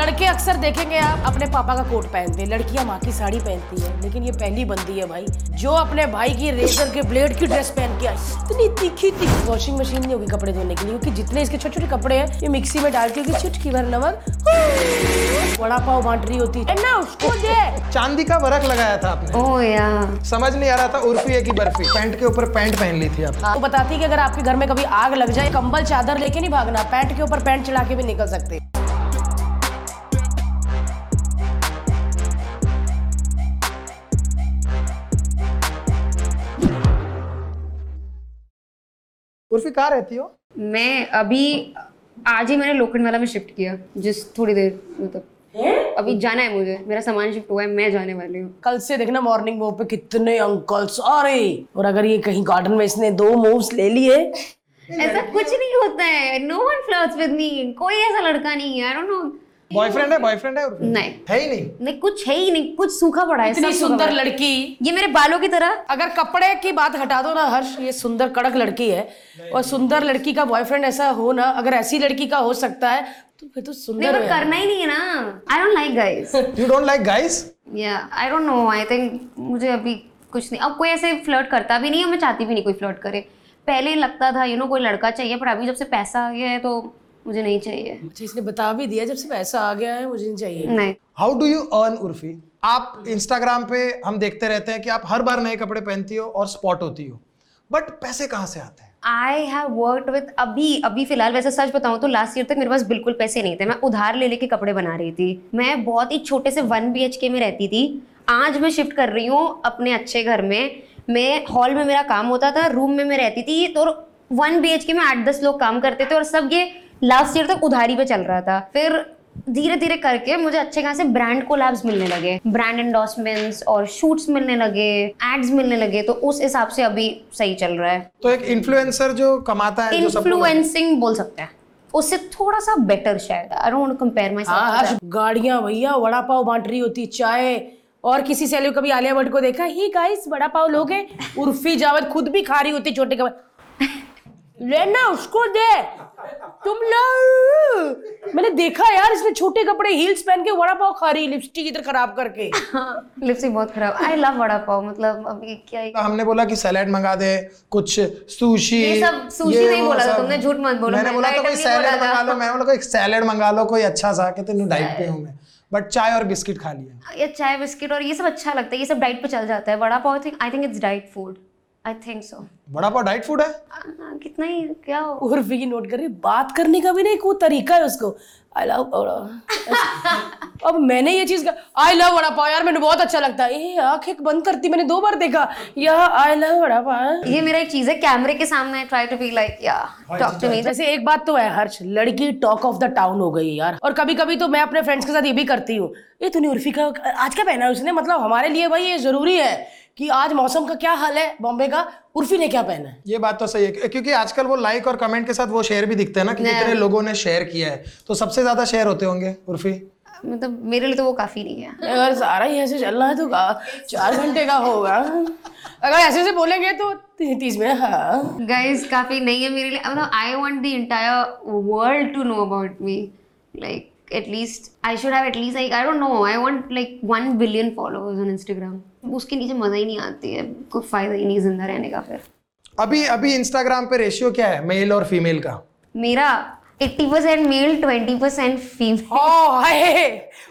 लड़के अक्सर देखेंगे आप अपने पापा का कोट पहनते हैं लड़कियाँ माँ की साड़ी पहनती है लेकिन ये पहली बंदी है भाई जो अपने भाई की रेजर के ब्लेड की ड्रेस पहन के आई। इतनी तीखी तीखी वॉशिंग मशीन नहीं होगी कपड़े धोने के लिए क्योंकि जितने इसके छोटे छोटे कपड़े हैं ये मिक्सी में डाल के होगी चुटकी भर नमक। वड़ा पाव बांट रही होती है ना उसको दे। चांदी का वर्क लगाया था आपने। ओह या। समझ नहीं आ रहा था उर्फी है कि बर्फ़ी। पैंट के ऊपर पैंट पहन ली थी आप हाँ, वो बताती है कि अगर आपके घर में कभी आग लग जाए कंबल चादर लेके नहीं भागना पैंट के ऊपर पैंट चढ़ा के भी निकल सकते उर्फी कहाँ रहती हो? मैं अभी आज ही मैंने लोखंड वाला में शिफ्ट किया जिस थोड़ी देर मतलब। अभी जाना है मुझे मेरा सामान शिफ्ट हुआ है मैं जाने वाली हूँ। कल से देखना मॉर्निंग वॉक पे कितने अंकल सारे और अगर ये कहीं गार्डन में इसने दो मूव्स ले लिए ऐसा कुछ नहीं होता है no one flirts with me कोई ऐसा लड़का नहीं है आई डोंट नो बॉयफ्रेंड है बॉयफ्रेंड है उर्फी नहीं। है ही नहीं। नहीं कुछ है ही नहीं कुछ सूखा पड़ा है इतनी सब सूखा सुंदर पड़ा है। लड़की। ये मेरे बालों की तरह। अगर कपड़े की बात हटा दो ना हर्ष ये सुंदर कड़क लड़की है। और सुंदर लड़की का बॉयफ्रेंड ऐसा हो ना अगर ऐसी लड़की का हो सकता है तो फिर तो नहीं सुंदर पर है। करना ही नहीं है ना। I don't like guys you don't like guys या I don't know I think मुझे अभी कुछ नहीं। अब कोई ऐसे फ्लर्ट करता भी नहीं है मैं चाहती भी नहीं कोई फ्लर्ट करे। पहले लगता था यू नो कोई लड़का चाहिए पर अभी जब से पैसा आ गया है तो मुझे नहीं चाहिए। अच्छा इसने बता भी दिया जब से पैसा आ गया है मुझे नहीं चाहिए। नहीं। How do you earn Urfi आप इंस्टाग्राम पे हम देखते रहते हैं कि आप हर बार नए कपड़े पहनती हो और स्पॉट होती हो। बट पैसे कहाँ से आते हैं? आई हैव वर्कड विद अभी अभी फ़िलहाल वैसे सच बताऊँ तो लास्ट ईयर तक मेरे पास बिल्कुल पैसे नहीं थे। मैं उधार ले लेके कपड़े बना रही थी। मैं बहुत ही छोटे से वन बी के में रहती थी। आज मैं शिफ्ट कर रही हूँ अपने अच्छे घर में। मैं हॉल में मेरा काम होता था रूम में मैं रहती थी तो वन बी के में आठ दस लोग काम करते थे और सब ये लास्ट ईयर तक उधारी पे चल रहा था। फिर धीरे धीरे करके मुझे अच्छे खासे ब्रांड कोलैब्स मिलने लगे। ब्रांड एंडोर्समेंट्स और शूट्स मिलने लगे एड्स मिलने लगे तो उस हिसाब से अभी सही चल रहा है। तो एक इन्फ्लुएंसर जो कमाता है इन्फ्लुएंसिंग बोल सकते हैं। उससे थोड़ा सा बेटर शायद। आई डोंट कंपेयर हाँ हर्ष गाड़ियाँ भैया वड़ा पाव बांट रही होती चाय। और किसी सेलिब्रिटी कभी आलिया भट्ट को देखा? ही गाइस वड़ा पाव लोगे उर्फी जावेद खुद भी खा रही होती छोटे कपड़े लेना उसको दे। तुम लो मैंने देखा यार इसने छोटे कपड़े हील्स पहन के वड़ा पाव खा रही लिपस्टिक इधर खराब करके। लिपस्टिक बहुत खराब। आई लव वड़ा पाव मतलब अभी क्या ही हमने बोला कि सैलेड मंगा दे कुछ सुशी ये सब sushi नहीं बोला था, तुमने झूठ मत बोलो, मैंने बोला था कोई सैलेड मंगा लो। मैंने बोला कोई सैलेड मंगा लो कोई अच्छा सा कहते नहीं डाइट पे हूँ मैं। बट चाय और बिस्किट खा लिया ये चाय बिस्किट और ये सब अच्छा लगता है ये सब डाइट पे चल जाता है। Vada pav I think it's diet food I think so vada pav diet food है? कितना ही क्या हो। उर्फी की नोट कर रही बात करने का भी नहीं कोई तरीका है उसको। I love vada. अब मैंने ये चीज़ आई लव वड़ा पाव यार मैंने बहुत अच्छा लगता है। ये आँखें बंद करती मैंने दो बार देखा। यह आई लव वड़ा पाव। ये मेरा एक चीज़ है कैमरे के सामने ट्राई टू बी लाइक या टॉक टू मी वैसे एक बात तो है हर्ष लड़की टॉक ऑफ़ द टाउन हो गई यार। और कभी कभी तो मैं अपने फ्रेंड्स के साथ ये भी करती हूँ। ये तूने उर्फी का आज क्या पहना है उसने? मतलब हमारे लिए भाई ये ज़रूरी है। कि आज मौसम का क्या हाल है? बॉम्बे का उर्फी ने क्या पहना है? ये बात तो सही है क्योंकि आजकल वो लाइक और कमेंट के साथ वो शेयर भी दिखते हैं ना कि कितने लोगों ने शेयर किया है। तो सबसे ज़्यादा शेयर होते होंगे उर्फी? मतलब मेरे लिए तो वो काफ़ी नहीं है। अगर सारा ही ऐसे चल रहा है तो चार घंटे का होगा। अगर ऐसे से बोलेंगे तो तीस में हाँ। गाइस काफ़ी नहीं है मेरे लिए। मतलब I want the entire world to know about me like at least I should have at least like I don't know. I want like one billion followers on Instagram. उसके नीचे मज़ा ही नहीं आती है। कोई फ़ायदा ही नहीं ज़िंदा रहने का फिर। अभी अभी इंस्टाग्राम पे रेशियो क्या है? मेल और फीमेल का? मेरा 80% मेल 20% फीमेल ओ हाय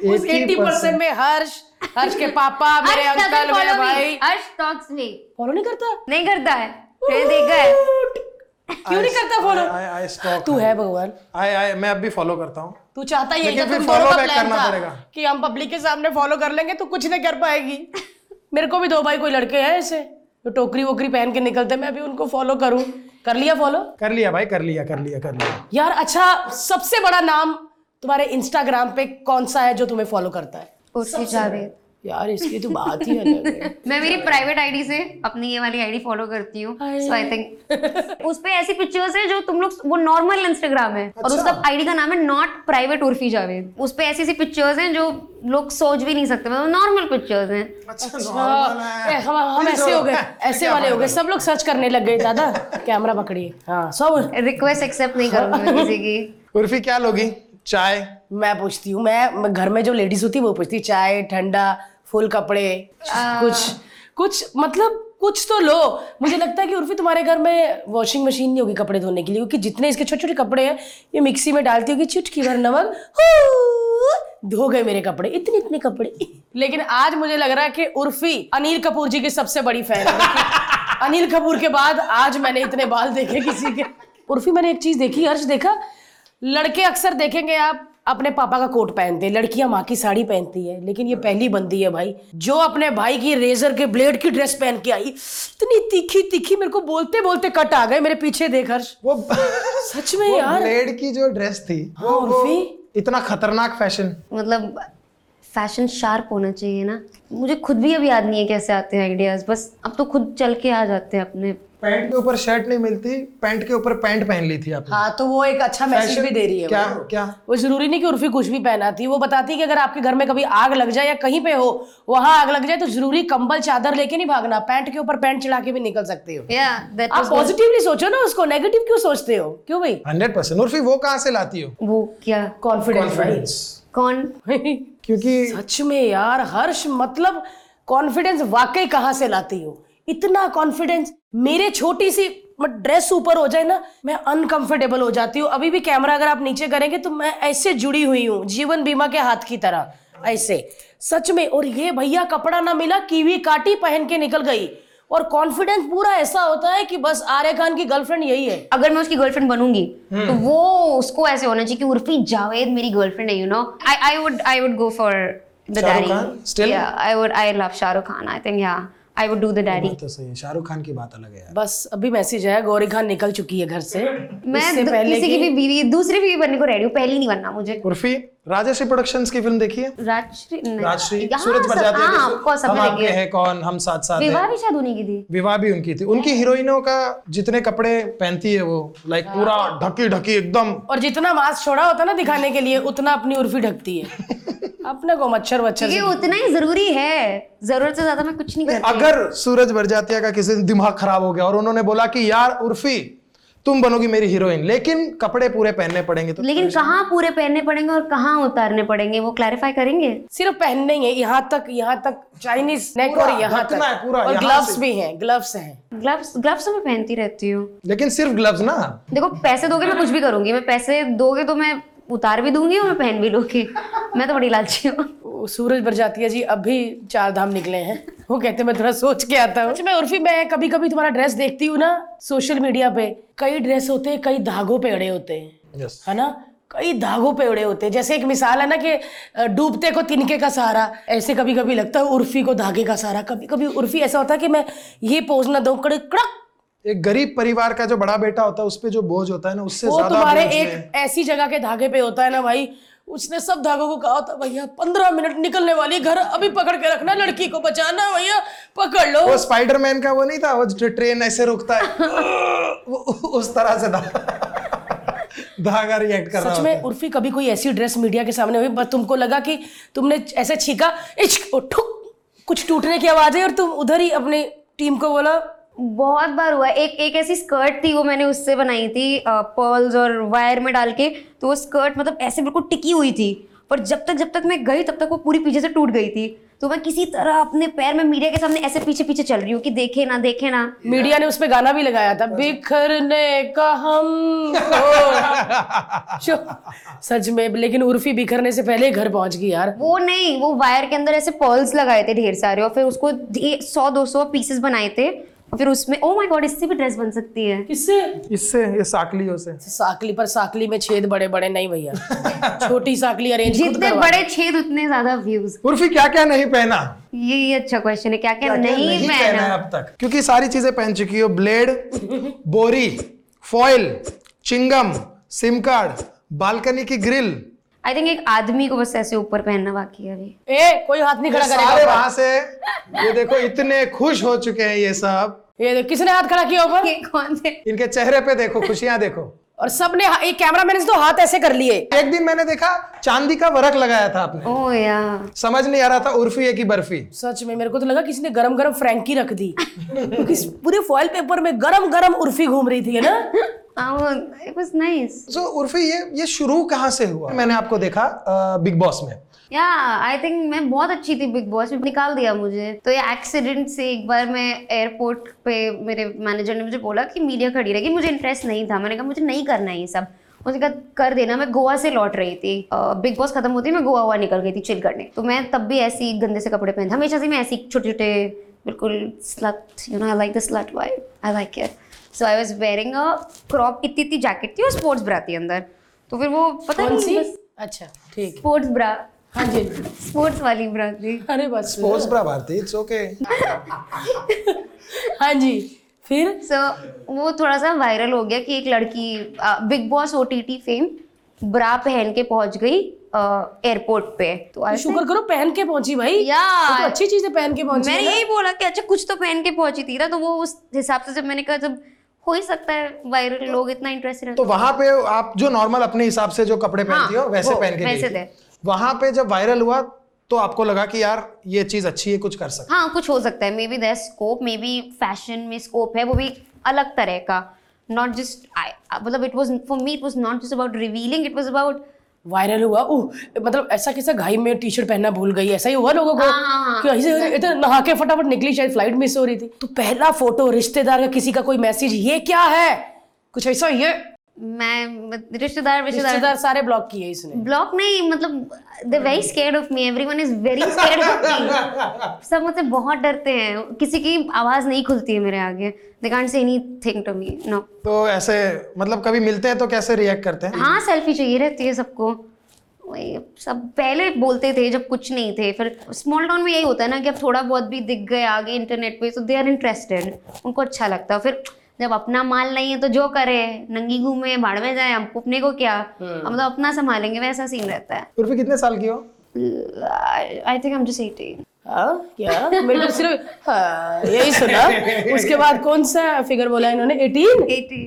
उस 80% 80 परसेंट में हर्ष हर्ष के पापा मेरे अंकल मेरे भाई। हर्ष टॉक्स मी फॉलो नहीं करता? नहीं करता है। मैंने देखा है। क्यों नहीं करता फॉलो आई आई स्टॉक तू है भगवान। आई आई मैं अब भी फॉलो करता हूँ। तू चाहता ही है तुम दोनों का प्लान करना था पड़ेगा। कि हम पब्लिक के सामने फॉलो कर लेंगे तो कुछ नहीं कर पाएगी मेरे को भी दो भाई कोई लड़के हैं ऐसे जो टोकरी वोकरी पहन के निकलते मैं भी उनको फॉलो करूँ। कर लिया फॉलो कर लिया भाई कर लिया कर लिया कर लिया। यार अच्छा सबसे बड़ा नाम तुम्हारे इंस्टाग्राम पे कौन सा है जो तुम्हें फॉलो करता है? उसकी जावेद। यार इसकी तो बात ही अलग है। मैं मेरी प्राइवेट आईडी से अपनी ये वाली आईडी फॉलो करती हूँ। सो आई थिंक उस पे ऐसी पिक्चर्स है जो तुम लोग वो नॉर्मल इंस्टाग्राम है। अच्छा। और उसका आईडी का नाम है नॉट प्राइवेट उर्फी जावेद। उस पे ऐसी ऐसी पिक्चर्स हैं जो लोग सोच भी नहीं सकते। मतलब नॉर्मल पिक्चर्स हैं। हाँ, ए, हम हम ऐसे हो गए ऐसे वाले हो गए। सब लोग सर्च करने लग गए दादा। कैमरा पकड़िए। हाँ सब रिक्वेस्ट एक्सेप्ट नहीं करूँगी किसी की। उर्फी क्या लोगी? चाय? मैं पूछती हूँ मैं घर में जो लेडीज़ होती है वो पूछती चाय ठंडा फुल कपड़े कुछ कुछ मतलब कुछ तो लो। मुझे लगता है कि उर्फी तुम्हारे घर में वॉशिंग मशीन नहीं होगी कपड़े धोने के लिए क्योंकि जितने इसके छोटे छोटे कपड़े हैं ये मिक्सी में डालती होगी चुटकी भर नमक धो गए मेरे कपड़े इतने इतने कपड़े। लेकिन आज मुझे लग रहा है कि उर्फी अनिल कपूर जी की सबसे बड़ी फ़ैन है। अनिल कपूर के बाद आज मैंने इतने बाल देखे किसी के। उर्फी मैंने एक चीज़ देखी हर्ष देखा लड़के अक्सर देखेंगे आप अपने पापा का कोट पहनते हैं लड़कियाँ माँ की साड़ी पहनती है। लेकिन ये पहली बंदी है भाई जो अपने भाई की रेजर के ब्लेड की ड्रेस पहन के आई। इतनी तीखी तीखी मेरे को बोलते बोलते कट आ गए मेरे पीछे देख हर्ष। वो सच में वो यार। ब्लेड की जो ड्रेस थी हाँ, वो, वो इतना खतरनाक फ़ैशन मतलब फ़ैशन शार्प होना चाहिए ना। मुझे खुद भी अब याद नहीं है कैसे आते हैं आइडियाज़ बस अब तो खुद चल के आ जाते हैं अपने पैंट के ऊपर शर्ट नहीं मिलती पैंट के ऊपर पैंट पहन ली थी आपने। हाँ तो वो एक अच्छा मैसेज भी दे रही है क्या वो। क्या? वो ज़रूरी नहीं कि उर्फी कुछ भी पहनाती वो बताती कि अगर आपके घर में कभी आग लग जाए या कहीं पे हो वहाँ आग लग जाए तो ज़रूरी कंबल चादर लेके नहीं भागना पैंट के ऊपर पैंट चढ़ा के भी निकल सकते हो। या दैट आप पॉजिटिवली सोचो ना उसको नेगेटिव क्यों सोचते हो? क्यों भाई? Hundred percent. उर्फी वो कहाँ से लाती हो? वो क्या? कॉन्फिडेंस कौन क्योंकि सच में यार हर्ष मतलब कॉन्फिडेंस वाकई कहाँ से लाती हो? इतना कॉन्फिडेंस मेरे छोटी सी ड्रेस ऊपर हो जाए ना मैं अनकंफर्टेबल हो जाती हूँ। अभी भी कैमरा अगर आप नीचे करेंगे तो मैं ऐसे जुड़ी हुई हूँ जीवन बीमा के हाथ की तरह ऐसे। सच में और ये भैया कपड़ा ना मिला कीवी काटी पहन के निकल गई। और कॉन्फिडेंस पूरा ऐसा होता है कि बस आर्य खान की गर्लफ्रेंड यही है। अगर मैं उसकी गर्लफ्रेंड बनूँगी तो वो उसको ऐसे होना चाहिए कि उर्फी जावेद मेरी गर्लफ्रेंड है you know I I would I would go for the Shahrukh daddy? या I would I love Shahrukh Khan I think या I would do the diary तो सही है। शाहरुख खान की बात अलग है यार। बस अभी मैसेज आया गौरी खान निकल चुकी है घर से। मैं पहले किसी की भी बीवी दूसरी बीवी बनने को रेडी हूँ पहली नहीं बनना मुझे। उर्फी? राजश्री प्रोडक्शंस की फ़िल्म देखी है? राजश्री राजश्री सूरज सब- बरजात्या हाँ, हम आपके है। हैं कौन? हम साथ साथ विवाह भी शायद उन्हीं की थी। विवाह भी उनकी थी। उनकी हीरोइनों का जितने कपड़े पहनती है वो लाइक पूरा ढकी ढकी एकदम। और जितना मास्क छोड़ा होता है ना दिखाने के लिए उतना अपनी उर्फी ढकती है। अपने को मच्छर वच्छर ये उतना ही ज़रूरी है। ज़रूरत से ज़्यादा मैं कुछ नहीं करती। अगर सूरज बरजातिया का किसी दिन दिमाग खराब हो गया और उन्होंने बोला कि यार उर्फी तुम बनोगी मेरी हीरोइन लेकिन कपड़े पूरे पहनने पड़ेंगे तो लेकिन कहाँ पूरे पहनने पड़ेंगे और कहाँ उतारने पड़ेंगे? वो क्लैरिफाई करेंगे? सिर्फ़ पहनने ही है यहाँ तक यहाँ तक चाइनीज़ नेक और यहाँ ढकना है पूरा, और ग्लव्स। भी हैं ग्लव्स हैं। ग्लव्स ग्लव्स तो मैं पहनती रहती हूँ। लेकिन सिर्फ़ ग्लव्स ना। देखो पैसे दोगे मैं कुछ भी करूँगी। मैं पैसे दोगे तो मैं उतार भी दूँगी और मैं पहन भी लूँगी। मैं तो बड़ी लालची हूँ। वो जाती है जी अभी चार धाम निकले हैं। वो कहते मैं थोड़ा सोच के आता हूँ। मैं उर्फी मैं कभी कभी तुम्हारा ड्रेस देखती हूँ ना सोशल मीडिया पे कई ड्रेस होते हैं कई धागों पे अड़े होते हैं यस है ना? कई धागों पे उड़े होते हैं। जैसे एक मिसाल है ना कि डूबते को तिनके का सहारा ऐसे कभी कभी लगता है उर्फी को धागे का सहारा। कभी कभी उर्फी ऐसा होता है कि मैं ये पोज ना दूँ कड़े कड़क। एक गरीब परिवार का जो बड़ा बेटा होता है उस पे जो बोझ होता है ना उससे वो ज़्यादा तुम्हारे एक ऐसी जगह के धागे पे होता है ना भाई उसने सब धागों को कहा होता भैया पंद्रह मिनट निकलने वाली घर अभी पकड़ के रखना लड़की को बचाना भैया पकड़ लो। वो स्पाइडरमैन का वो नहीं था वो ट्रेन ऐसे रुकता है। वो उस तरह से धा- धागा रिएक्ट कर रहा सच में उर्फी कभी कोई ऐसी ड्रेस मीडिया के सामने हुई बस तुमको लगा कि तुमने ऐसे छीका इश्क ठुक कुछ टूटने की आवाज़ है और तुम उधर ही अपनी टीम को बोला बहुत बार हुआ एक एक ऐसी स्कर्ट थी वो मैंने उससे बनाई थी पर्ल्स और वायर में डाल के तो वो स्कर्ट मतलब ऐसे बिल्कुल टिकी हुई थी। पर जब तक जब तक मैं गई तब तक वो पूरी पीछे से टूट गई थी। तो मैं किसी तरह अपने पैर में मीडिया के सामने ऐसे पीछे पीछे चल रही हूँ कि देखे ना देखे ना। मीडिया ने उस पे गाना भी लगाया था बिखरने का हम सच में लेकिन उर्फी बिखरने से पहले ही घर पहुँच गई यार। वो नहीं वो वायर के अंदर ऐसे पर्ल्स लगाए थे ढेर सारे और फिर उसको सौ दो सौ पीसेस बनाए थे। और फिर उसमें ओ माय गॉड इससे भी ड्रेस बन सकती है। किससे? इससे ये साकलियों से। साकली पर साकली में छेद बड़े बड़े नहीं भैया। छोटी साकली अरेंज जितने बड़े छेद उतने ज़्यादा व्यूज़ उर्फी क्या क्या नहीं पहना? ये ये अच्छा क्वेश्चन है क्या क्या क्या-क्या नहीं पहना? है पहना अब तक? क्योंकि सारी चीज़ें पहन चुकी हो ब्लेड बोरी foil chewing gum SIM card balcony की ग्रिल आई थिंक एक आदमी को बस ऐसे ऊपर पहनना बाकी है अभी। ए कोई हाथ नहीं खड़ा सारे करेगा वहाँ से ये देखो इतने खुश हो चुके हैं ये सब। ये देख, किसने हाथ खड़ा किया ऊपर? ये कौन थे? इनके चेहरे पे देखो खुशियाँ देखो। और सबने एक कैमरामैन ने तो हाथ ऐसे कर लिए। एक दिन मैंने देखा चांदी का वरक लगाया था आपने। ओ या। समझ नहीं आ रहा था उर्फी है कि बर्फ़ी। सच में मेरे को तो लगा किसी ने गरम गरम फ्रैंकी रख दी। क्योंकि इस पूरे फॉइल पेपर में गरम गरम उर्फी घूम रही थी है ना? It was nice so Urfi ये ये शुरू कहाँ से हुआ? मैंने आपको देखा बिग बॉस में। या आई थिंक मैं बहुत अच्छी थी बिग बॉस में निकाल दिया मुझे। तो ये एक्सीडेंट से एक बार मैं एयरपोर्ट पे मेरे मैनेजर ने मुझे बोला कि मीडिया खड़ी रहेगी मुझे इंटरेस्ट नहीं था। मैंने कहा मुझे नहीं करना है ये सब। मुझे कहा कर देना मैं गोवा से लौट रही थी। बिग बॉस खत्म होती मैं गोवा हुआ निकल गई थी चिल करने। तो मैं तब भी ऐसी गंदे से कपड़े पहनता। हमेशा से मैं ऐसी छोटे छोटे बिल्कुल slut you know I like the slut vibe I like it so I was wearing a crop इतनी इतनी जैकेट थी और स्पोर्ट्स ब्रा थी अंदर। तो फिर वो पता कौन सी? नहीं अच्छा ठीक। स्पोर्ट्स ब्रा हाँ जी। स्पोर्ट्स वाली ब्रा थी। अरे बस। Sports bra Bharti it's okay हाँ जी फिर? सो वो थोड़ा सा वायरल हो गया कि एक लड़की Bigg Boss O T T fame bra पहन के पहुँच गई एयरपोर्ट पे। तो I शुक्र करो पहन के पहुँची भाई। या तो अच्छी चीज़ पहन के पहुँची मैंने यही बोला कि अच्छा कुछ तो पहन के पहुँची थी ना तो वो उस हिसाब से जब मैंने कहा जब हो ही सकता है वायरल लोग इतना इंटरेस्टेड तो वहाँ पे आप जो नॉर्मल अपने हिसाब से जो कपड़े पहनती हो हाँ, वैसे पहन के वैसे थे। वहाँ पे जब वायरल हुआ तो आपको लगा कि यार ये चीज़ अच्छी है कुछ कर सकते हाँ। कुछ हो सकता है। Maybe there scope maybe fashion में स्कोप है वो भी अलग तरह का। नॉट जस्ट आई मतलब it was for me it was not just about revealing it was about viral हुआ। ओह मतलब ऐसा कैसा घाई में टी शर्ट पहनना भूल गई ऐसा ही हुआ लोगों को? हाँ, हाँ, हाँ, कि ऐसे इतना नहा के फटाफट निकली शायद फ़्लाइट मिस हो रही थी। तो पहला फ़ोटो रिश्तेदार का किसी का कोई मैसेज ये क्या है? कुछ ऐसा ये मैं रिश्तेदार रिश्तेदार। सारे ब्लॉक किए इसने। ब्लॉक नहीं मतलब they very scared of me everyone is very scared of me सब मुझसे बहुत डरते हैं। किसी की आवाज़ नहीं खुलती है मेरे आगे। They can't say anything to me no तो ऐसे मतलब कभी मिलते हैं तो कैसे रिएक्ट करते हैं? हाँ सेल्फी चाहिए रहती है सबको। वही सब पहले बोलते थे जब कुछ नहीं थे। फिर स्मॉल टाउन में यही होता है ना कि अब थोड़ा बहुत भी दिख गए आगे इंटरनेट पे तो दे आर इंटरेस्टेड उनको अच्छा लगता। है फिर जब अपना माल नहीं है तो जो करे नंगी घूमे भाड़ में जाए हम अपने को क्या? हम तो अपना संभालेंगे वैसा सीन रहता है। उर्फी कितने साल की हो? I think I am just 18 हाँ क्या? मेरे को सिर्फ़ हाँ, यही सुना। उसके बाद कौन सा फिगर बोला इन्होंने? 18 80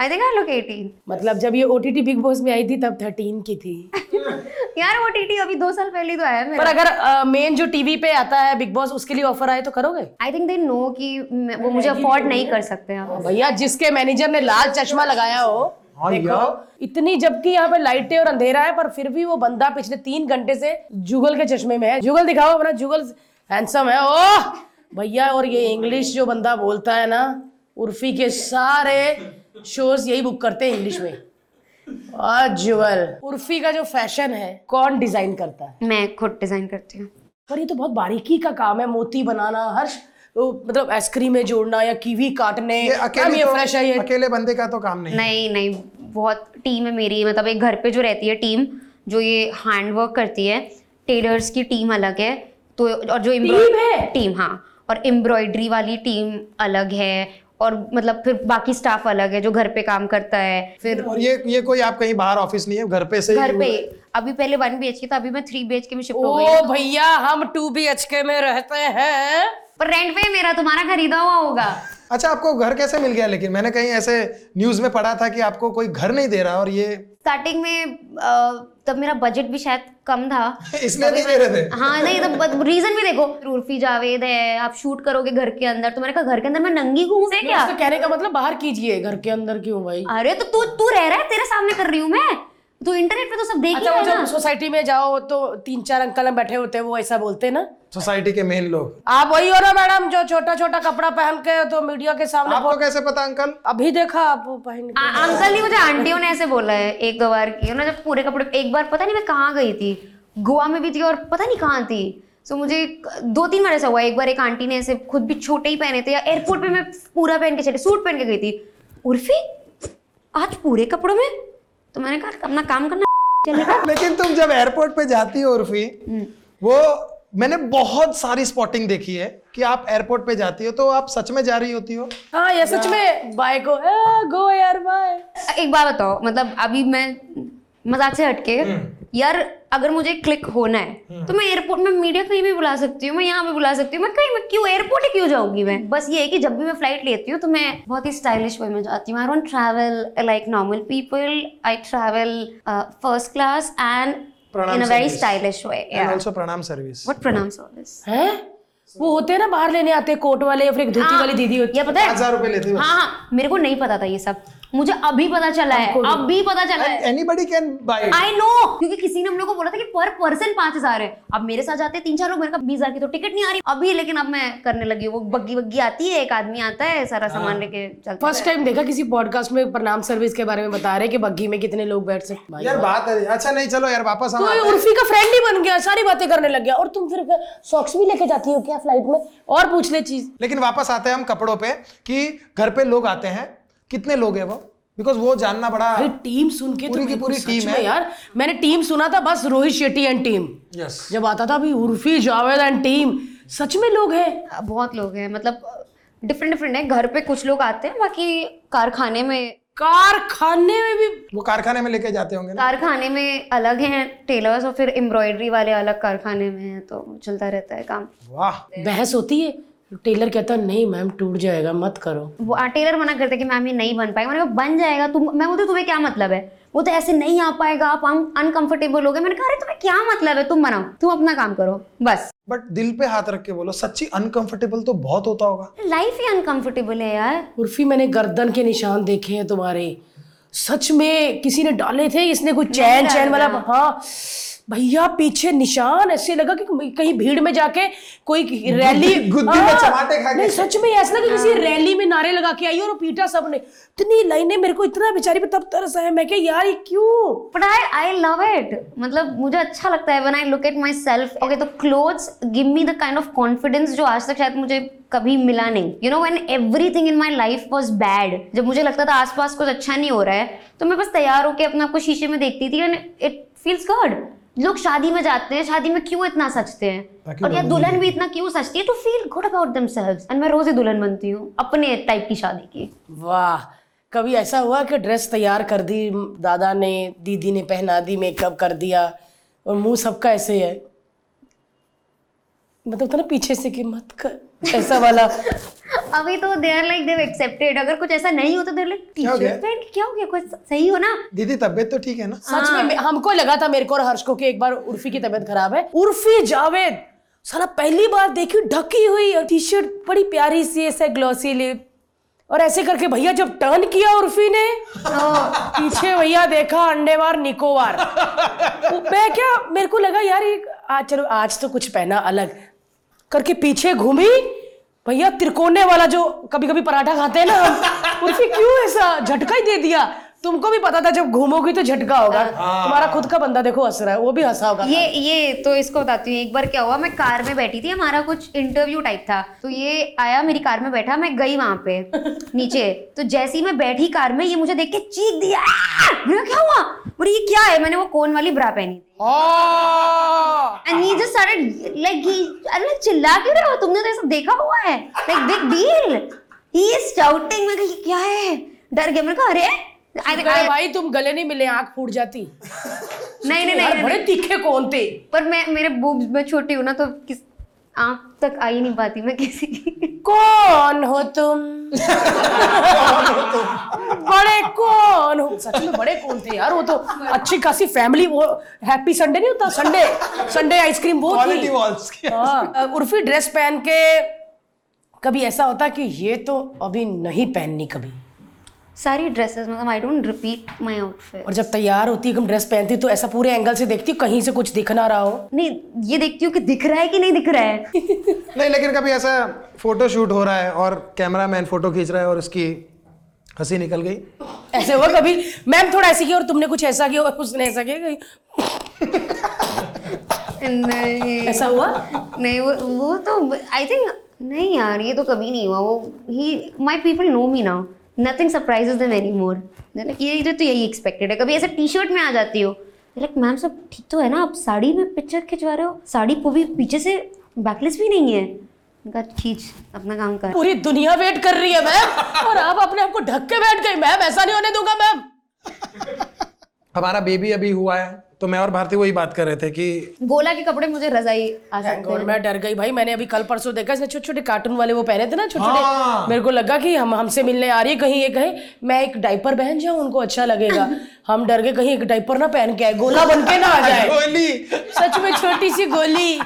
आई थिंक आई लुक 18 मतलब जब ये ओटीटी बिग बॉस में आई थी तब 13 की थी। यार वो टीटी अभी दो साल पहले तो आया है पर अगर मेन जो टीवी पे आता है बिग बॉस उसके लिए ऑफ़र आए तो करोगे? आई थिंक दे नो कि मैं- वो मुझे अफोर्ड नहीं कर सकते आप भैया जिसके मैनेजर ने लाल चश्मा लगाया हो हाँ देखो इतनी जबकि यहाँ पे लाइटें और अंधेरा है पर फिर भी वो बंदा पिछले तीन घंटे से जुगल के चश्मे में है। जुगल दिखाओ अपना जुगल हैंडसम है। ओह! भैया और ये इंग्लिश जो बंदा बोलता है ना उर्फी के सारे शोज़ यही बुक करते हैं इंग्लिश में। जुगल उर्फी का जो फ़ैशन है कौन डिज़ाइन करता है? मैं खुद डिज़ाइन करती हूँ। पर ये तो बहुत बारीकी का काम है मोती बनाना हर मतलब आइसक्रीम में जोड़ना या कीवी काटने। ये अकेले ये तो, फ्रेश है ये। अकेले बंदे का तो काम नहीं। नहीं नहीं बहुत टीम है मेरी मतलब एक घर पे जो रहती है टीम जो ये हैंड वर्क करती है टेलर्स की टीम अलग है तो और जो टीम है? टीम हाँ और एम्ब्रॉयडरी वाली टीम अलग है और मतलब फिर बाकी स्टाफ अलग है जो घर पे काम करता है फिर और ये ये कोई आप कहीं बाहर ऑफ़िस नहीं है घर पे से घर पे अभी पहले वन बी एच के था अभी मैं थ्री बी एच के में शिफ्ट हो गई ओ भैया हम टू बी एच के में रहते हैं। पर रेंट पे मेरा तुम्हारा खरीदा हुआ होगा। अच्छा आपको घर कैसे मिल गया? लेकिन मैंने कहीं ऐसे न्यूज़ में पढ़ा था कि आपको कोई घर नहीं दे रहा और ये स्टार्टिंग में तब मेरा बजट भी शायद कम था। इसलिए नहीं दे रहे थे? हाँ नहीं तो रीजन भी देखो। उर्फी जावेद है आप शूट करोगे घर के अंदर। तो मैंने कहा घर के अंदर मैं नंगी घूम से क्या? उसका कहने का मतलब बाहर कीजिए घर के अंदर क्यों भाई? अरे तो तू तू रह रहा है तेरे सामने कर रही हूँ मैं। तू इंटरनेट पे तो सब देख ही अच्छा ना। सोसाइटी में जाओ तो तीन चार अंकल बैठे होते हैं वो ऐसा बोलते हैं ना? सोसाइटी के मेन लोग। आप वही हो ना मैडम जो छोटा छोटा कपड़ा पहन के तो मीडिया के सामने आपको कैसे पता अंकल? अभी देखा आप वो पहन के। आ- अंकल नहीं मुझे आंटियों ने ऐसे बोला है एक दो बार की ना जब पूरे कपड़े एक बार पता नहीं मैं कहाँ गई थी गोवा में भी थी और पता नहीं कहाँ थी। सो मुझे दो तीन बार ऐसा हुआ एक बार एक आंटी ने ऐसे खुद भी छोटे ही पहने थे या एयरपोर्ट पे मैं पूरा पहन के चले सूट पहन के गई थी। उर्फी आज पूरे कपड़ों में? तो मैंने कहा अपना काम करना लेकिन तुम जब एयरपोर्ट पे जाती हो उर्फी वो मैंने बहुत सारी स्पॉटिंग देखी है कि आप एयरपोर्ट पे जाती हो तो आप सच में जा रही होती हो। हाँ ये सच में बाय को गो यार बाय एक बात बताओ मतलब अभी मैं मज़ाक से हटके यार अगर मुझे क्लिक होना है तो मैं एयरपोर्ट में मीडिया कहीं भी बुला सकती हूँ मैं यहाँ भी बुला सकती हूँ मैं कहीं मैं क्यों एयरपोर्ट ही क्यों जाऊँगी मैं? बस ये है कि जब भी मैं फ़्लाइट लेती हूँ तो मैं बहुत ही स्टाइलिश वे में जाती हूँ। I don't travel like normal people I travel first class and premium in a very service. Stylish way and also premium service what pronounce all this हैं? वो होते हैं ना बाहर लेने आते हैं कोट वाले या फिर एक धोती वाली दीदी होती ये पता है? हज़ार रुपए लेते हैं हाँ हाँ। मेरे को नहीं पता था ये सब। मुझे अभी पता चला है अभी पता चला है। Anybody can buy I know क्योंकि किसी ने हम लोग को बोला था कि पर पर्सन पाँच हज़ार है। अब मेरे साथ जाते हैं तीन चार लोग मेरे का बीस हज़ार की तो टिकट नहीं आ रही। अभी लेकिन अब मैं करने लगी हूँ। वो बग्गी बग्गी आती है एक आदमी आता है सारा सामान लेके चलता फ़र्स्ट टाइम देखा किसी पॉडकास्ट में प्रणाम सर्विस के बारे में बता रहे कि बग्घी में कितने लोग बैठ सकते यार बात है। अच्छा नहीं चलो यार वापस तो हैं। उर्फी का फ्रेंड ही बन गया सारी बातें करने लग गया। और तुम फिर सॉक्स भी लेके जाती हो क्या फ़्लाइट में? और पूछ ले चीज़। लेकिन वापस आते हैं हम कपड़ों पे कि घर पे लोग आते हैं कितने लोग हैं वो? बिकॉज़ वो जानना बड़ा भाई टीम सुन के पूरी तो की पूरी टीम है। यार मैंने टीम सुना था बस Rohit Shetty and team yes जब आता था अभी उर्फी जावेद एंड टीम सच में लोग हैं? है बहुत लोग हैं मतलब डिफरेंट डिफरेंट है। घर पे कुछ लोग आते हैं बाकी कारखाने में कारखाने में भी वो कारखाने में लेके जाते होंगे कारखाने में अलग हैं टेलर्स और फिर एम्ब्रॉयडरी वाले अलग कारखाने में हैं तो चलता रहता है काम। वाह। बहस होती है? टेलर कहता नहीं मैम टूट जाएगा मत करो। वो आ, टेलर मना करते कि मैम ये नहीं बन पाएगा। मैंने कहा बन जाएगा तुम मैं बोलती तुम्हें क्या मतलब है? वो तो ऐसे नहीं आ पाएगा आप अनकंफर्टेबल हो। गए मैंने कहा अरे तुम्हें क्या मतलब है? तुम बनाओ तुम अपना काम करो बस। बट दिल पे हाथ रख के बोलो सच्ची अनकंफर्टेबल तो बहुत होता होगा। लाइफ ही अनकंफर्टेबल है यार। उर्फी मैंने गर्दन के निशान देखे हैं तुम्हारे। सच में किसी ने डाले थे? इसने कुछ चैन चैन वाला हाँ। भैया पीछे निशान ऐसे लगा कि कहीं भीड़ में जाके कोई रैली गुद्दी में हाँ, चमाटे खा के। नहीं सच में ऐसा लगा किसी रैली में नारे लगा के आई और पीटा सबने। इतनी लाइनें मेरे को इतना बेचारी पे तब तरस आया। मैं क्या यार ये क्यों? But I I love it मतलब मुझे अच्छा लगता है। When I look at myself okay तो clothes give me the kind of confidence जो आज तक शायद मुझे कभी मिला नहीं। You know when everything in my life was bad जब मुझे लगता था आसपास कुछ अच्छा नहीं हो रहा है तो मैं बस तैयार होकर अपने आप को शीशे में देखती थी एंड इट फील्स गुड लोग शादी में जाते हैं शादी में क्यों इतना सचते हैं? और या दुल्हन भी इतना क्यों सचती है? To feel good about themselves and मैं रोज ही दुल्हन बनती हूँ अपने टाइप की शादी की। वाह कभी ऐसा हुआ कि ड्रेस तैयार कर दी दादा ने दीदी ने पहना दी मेकअप कर दिया और मुँह सबका ऐसे है? मतलब था ना पीछे से कि मत कर ऐसा वाला। अभी तो they are like they've accepted अगर कुछ ऐसा नहीं होता देर लाइक टी क्या हो गया? पहन के क्या हो गया? कुछ सही हो ना? दीदी तबीयत तो ठीक है ना? सच में हमको लगा था मेरे को और हर्ष को कि एक बार उर्फी की तबीयत खराब है। उर्फी जावेद साला पहली बार देखी ढकी हुई और टी शर्ट बड़ी प्यारी सी ऐसे ग्लॉसी लिप और ऐसे करके भैया जब टर्न किया उर्फी ने पीछे भैया देखा अंडेवार निकोबार। वो मैं क्या मेरे को लगा यार ये आज चलो आज तो कुछ पहना अलग। करके पीछे घूमी। भैया तिरकोने वाला जो कभी कभी पराठा खाते हैं ना उर्फी क्यों ऐसा झटका ही दे दिया? तुमको भी पता था जब घूमोगी तो झटका होगा। तुम्हारा खुद का बंदा देखो हंस रहा है वो भी हंसा होगा। ये ये तो इसको बताती हूँ एक बार क्या हुआ मैं कार में बैठी थी हमारा कुछ इंटरव्यू टाइप था। तो ये आया मेरी कार में बैठा मैं गई वहाँ पे नीचे। तो जैसी मैं बैठी कार में ये मुझे देख के चीख दिया क्या हुआ? बोले ये क्या है? मैंने वो कोन वाली ब्रा पहनी थी. And he just started like he अरे चिल्ला क्यों रहे हो? तुमने तो ऐसा देखा हुआ है। Like big deal he is shouting मैं कहा, ये क्या है? डर गया। मैंने कहा अरे I भाई तुम गले नहीं मिले आँख फूट जाती। नहीं नहीं नहीं बड़े तीखे कौन थे? पर मैं मेरे बूब्स में छोटी हूँ ना तो किस आँख तक आ ही नहीं पाती मैं किसी की। कौन हो तुम? बड़े कौन हो? सच में बड़े कौन थे यार वो तो अच्छी खासी फैमिली वो हैप्पी संडे नहीं होता? संडे संडे आइसक्रीम वो थी। हाँ उर्फी ड्रेस पहन के कभी ऐसा होता कि ये तो अभी नहीं पहननी कभी। सारी ड्रेसेस मतलब I don't repeat my outfit और जब तैयार होती है ड्रेस पहनती तो ऐसा पूरे एंगल से देखती हूँ कहीं से कुछ दिख ना रहा हो। नहीं ये देखती हूँ कि दिख रहा है कि नहीं दिख रहा है। नहीं लेकिन कभी ऐसा फ़ोटो शूट हो रहा है और कैमरा मैन फ़ोटो खींच रहा है और उसकी हँसी निकल गई। ऐसे हुआ कभी? मैम थोड़ा ऐसे किया और तुमने कुछ ऐसा किया और उसने ऐसा किया नहीं। ऐसा हुआ? नहीं वो वो तो आई थिंक नहीं यार ये तो कभी नहीं हुआ। वो ही my people know me now nothing surprises them any more ये तो यही एक्सपेक्टेड है। कभी ऐसे टी शर्ट में आ जाती हो? लाइक मैम सब ठीक तो है ना? आप साड़ी में पिक्चर खिंचवा रहे हो? साड़ी को भी पीछे से बैकलेस भी नहीं है? खींच अपना काम कर। पूरी दुनिया वेट कर रही है मैम और आप अपने आप को ढक के बैठ गई मैम ऐसा नहीं होने दूँगा मैम हमारा बेबी अभी हुआ है। तो मैं और भारती वही बात कर रहे थे कि गोला के कपड़े मुझे रजाई आ सकते God, मैं डर गई भाई मैंने अभी कल परसों देखा इसने छोटे छोटे कार्टून वाले वो पहने थे ना छोटे छोटे हाँ। मेरे को लगा कि हम हमसे मिलने आ रही है कहीं ये कहे। मैं एक डाइपर पहन जाऊँ उनको अच्छा लगेगा। हम डर गए कहीं एक डाइपर ना पहन के आए गोला बन के ना आ जाए। गोली। सच में छोटी सी गोली।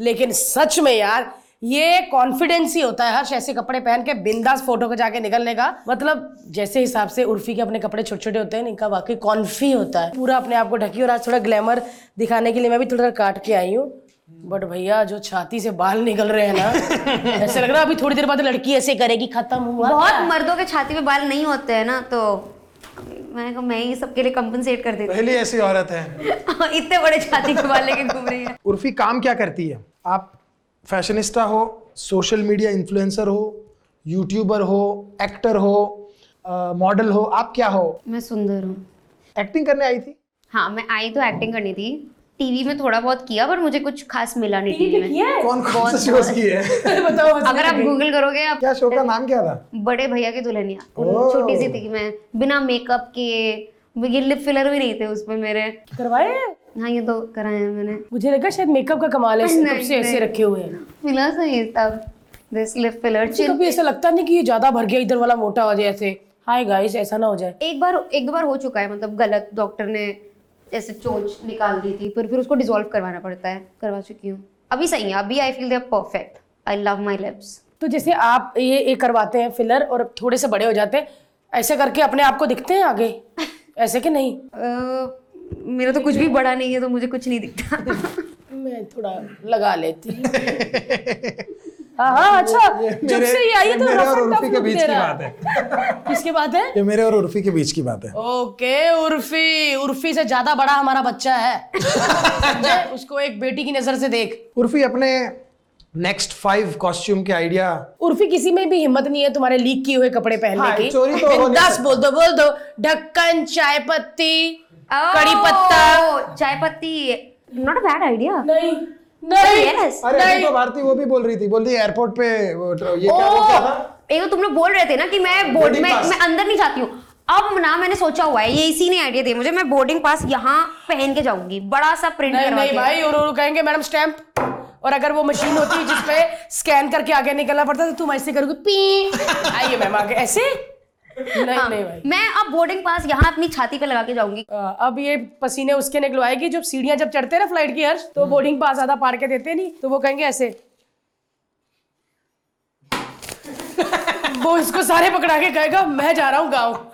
लेकिन सच में यार ये कॉन्फिडेंस ही होता है हर्ष ऐसे कपड़े पहन के बिंदास फ़ोटो को जाके निकलने का। मतलब जैसे हिसाब से उर्फी के अपने कपड़े छोटे छोटे होते हैं इनका वाकई कॉन्फी होता है। पूरा अपने आप को ढकी और आज थोड़ा ग्लैमर दिखाने के लिए मैं भी थोड़ा काट के आई हूँ। बट भैया जो छाती से बाल निकल रहे हैं ना ऐसे लग रहा है अभी थोड़ी देर बाद लड़की ऐसे करेगी खत्म हुआ बहुत मर्दों के छाती पे बाल नहीं होते हैं ना तो मैंने कहा मैं ही सबके लिए कंपनसेट कर देती पहली ऐसी औरत है। इतने बड़े छाती के बाल लेके घूम रही है। उर्फी काम क्या करती है? आप फैशनिस्टा हो सोशल मीडिया इन्फ्लुएंसर हो यूट्यूबर हो एक्टर हो मॉडल हो आप क्या हो? मैं सुंदर हूँ। एक्टिंग करने आई थी? हाँ मैं आई तो एक्टिंग करनी थी। टीवी में थोड़ा बहुत किया पर मुझे कुछ खास मिला नहीं टीवी में। किया है? कौन कौन से शोज़ की है? बताओ अगर आप गूगल करोगे आप क्या शो का नाम क्या था? बड़े भैया की दुल्हनिया। छोटी सी थी मैं बिना मेकअप के ये लिप फिलर भी नहीं थे उसमें मेरे। करवाए हैं? ये तो कराए हैं मैंने। मुझे लगा शायद मेकअप का कमाल है कब से ऐसे रखे हुए हैं। मिला सही तब दिस लिप फिलर मुझे कभी ऐसा लगता नहीं कि ये ज़्यादा भर गया इधर वाला मोटा हो जाए ऐसे। हाय गाइस ऐसा ना हो जाए। एक बार एक दो बार हो चुका है मतलब गलत डॉक्टर ने जैसे चोंच निकाल दी थी पर फिर उसको डिसॉल्व करवाना पड़ता है करवा चुकी हूँ। अभी सही है अभी I feel they perfect I love my lips तो जैसे आप ये ये करवाते हैं फिलर और थोड़े से बड़े हो जाते हैं ऐसे करके अपने आप को दिखते हैं आगे? ऐसे कि नहीं? मेरा तो कुछ भी बड़ा नहीं है तो मुझे कुछ नहीं दिखता। मैं थोड़ा लगा लेती हाँ। हाँ अच्छा जब से ये आई है तो मेरे और उर्फी के बीच की बात है। है किसकी बात है? ये मेरे और उर्फी के बीच की बात है। ओके उर्फी उर्फी से ज़्यादा बड़ा हमारा बच्चा है। उसको एक बेटी की नज़र से देख। उर्फी अपने नेक्स्ट फाइव कॉस्ट्यूम के आइडिया उर्फी किसी में भी हिम्मत नहीं है तुम्हारे लीक किए हुए कपड़े पहनने हाँ, की। चोरी तो दस बोल दो बोल दो। ढक्कन चाय पत्ती कड़ी पत्ता। चाय पत्ती। नॉट अ बैड आइडिया नहीं नहीं यस अरे अभी तो भारती वो भी बोल रही थी बोल रही एयरपोर्ट पे वो ट्र- ये क्या वो क्या? था एक तो तुम लोग बोल रहे थे ना कि मैं बोर्ड Boarding में pass. मैं अंदर नहीं जाती हूँ। अब ना मैंने सोचा हुआ है ये इसी ने आइडिया दिया मुझे मैं बोर्डिंग पास यहाँ पहन के जाऊँगी। बड़ा सा प्रिंट नहीं नहीं भाई और और कहेंगे मैडम स्टैंप और अगर वो मशीन होती है जिसपे स्कैन करके आगे निकलना पड़ता तो तुम ऐसे करोगे पी. आइए मैम आगे ऐसे? नहीं नहीं भाई। मैं अब बोर्डिंग पास यहाँ अपनी छाती पे लगा के जाऊँगी। अब ये पसीने उसके निकलवाएगी जब सीढ़ियाँ जब चढ़ते ना फ़्लाइट की हर्ष तो बोर्डिंग पास आधा पार के देते नहीं तो वो कहेंगे ऐसे। वो इसको सारे पकड़ा के कहेगा मैं जा रहा हूँ गाँव।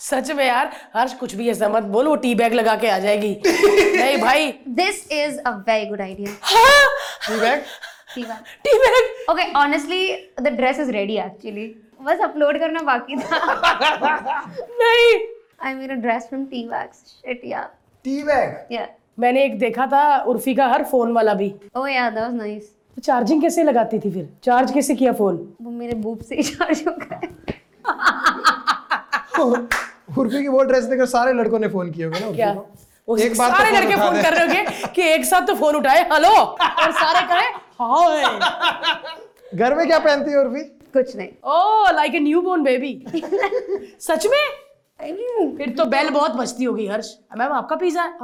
सच में यार हर्ष कुछ भी ऐसा मत बोल वो टी बैग लगा के आ जाएगी। नहीं भाई। This is a very good idea हाँ। Tea bag tea bag okay honestly the dress is ready actually बस अपलोड करना बाकी था। नहीं। I a dress from tea wax sheet या टी बैग या मैंने एक देखा था उर्फी का हर फ़ोन वाला भी। Oh yeah that was nice तो चार्जिंग कैसे लगाती थी फिर? चार्ज कैसे किया फ़ोन वो मेरे बूब से ही चार्ज हो गए। उर्फी की वो ड्रेस देखकर सारे लड़कों ने फ़ोन किया होंगे ना क्या? एक बार तो सारे फ़ोन लड़के फ़ोन कर रहे होंगे कि एक साथ तो फ़ोन उठाए। हेलो और सारे कहे हाय घर में क्या पहनती है उर्फी? कुछ नहीं। Oh like a newborn baby सच में? आई मीन फिर तो बेल बहुत बजती होगी हर्ष। मैम आपका पिज्जा है?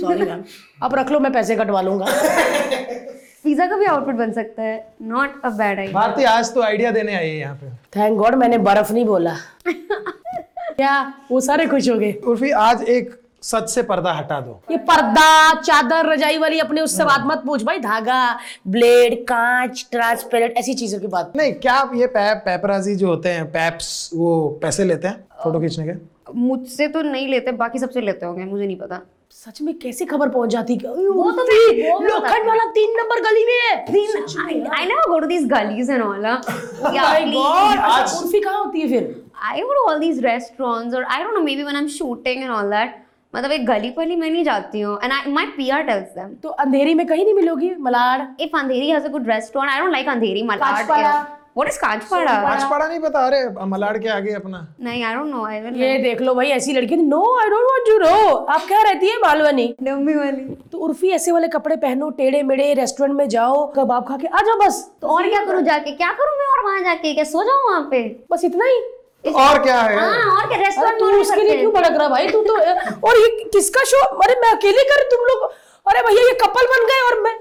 सॉरी मैम आप रख लो मैं पैसे कटवा लूँगा। पिज्जा का भी आउटफिट बन सकता है। Not a bad idea Bharti आज तो आइडिया देने आई है यहाँ पे। थैंक गॉड मैंने बर्फ़ नहीं बोला। क्या? वो सारे खुश हो गए। उर्फी आज एक सच से पर्दा हटा दो ये पर्दा चादर रजाई वाली अपने उससे बात मत पूछ भाई धागा ब्लेड कांच ट्रांसपेरेंट ऐसी चीज़ों की बात नहीं क्या आप ये पैप पैपराजी जो होते हैं पैप्स वो पैसे लेते हैं फ़ोटो खींचने के मुझसे तो नहीं लेते बाकी सबसे लेते होंगे मुझे नहीं पता सच में कैसे खबर पहुँच जाती कि वो तो मैं- मैं लोखंड वाला तीन नंबर गली में है I, I never go to these gullies and all. huh? Yeah, My please. God, अच्छा, उर्फी कहाँ होती है फिर I go to all these restaurants or I don't know maybe when I'm shooting and all that. मतलब एक गली पली मैं नहीं जाती हूँ and I, my PR tells them. तो अंधेरी में कहीं नहीं मिलोगी? Malad. Has a good restaurant I don't like Andheri Malad Kanchpada. yeah. what is Kanchpada पाँच नहीं पता अरे मलाड के आगे अपना। नहीं I don't know I will ये देख लो भाई ऐसी लड़की no I don't want to know आप क्या रहती है मालवनी डम्मी वाली। तो उर्फी ऐसे वाले कपड़े पहनो टेढ़े मेढ़े रेस्टोरेंट में जाओ कबाब खा के आ जाओ बस। तो और क्या करूँ जाके? क्या करूँ मैं और वहाँ जाके? क्या सो जाऊँ वहाँ पे? बस इतना ही। और क्या है? हाँ और क्या रेस्टोरेंट तू उसके लिए क्यों भड़क रहा भाई? तू तो और ये किसका शो अरे मैं अकेले कर तुम लोग। अरे भैया ये कपल बन गए और मैं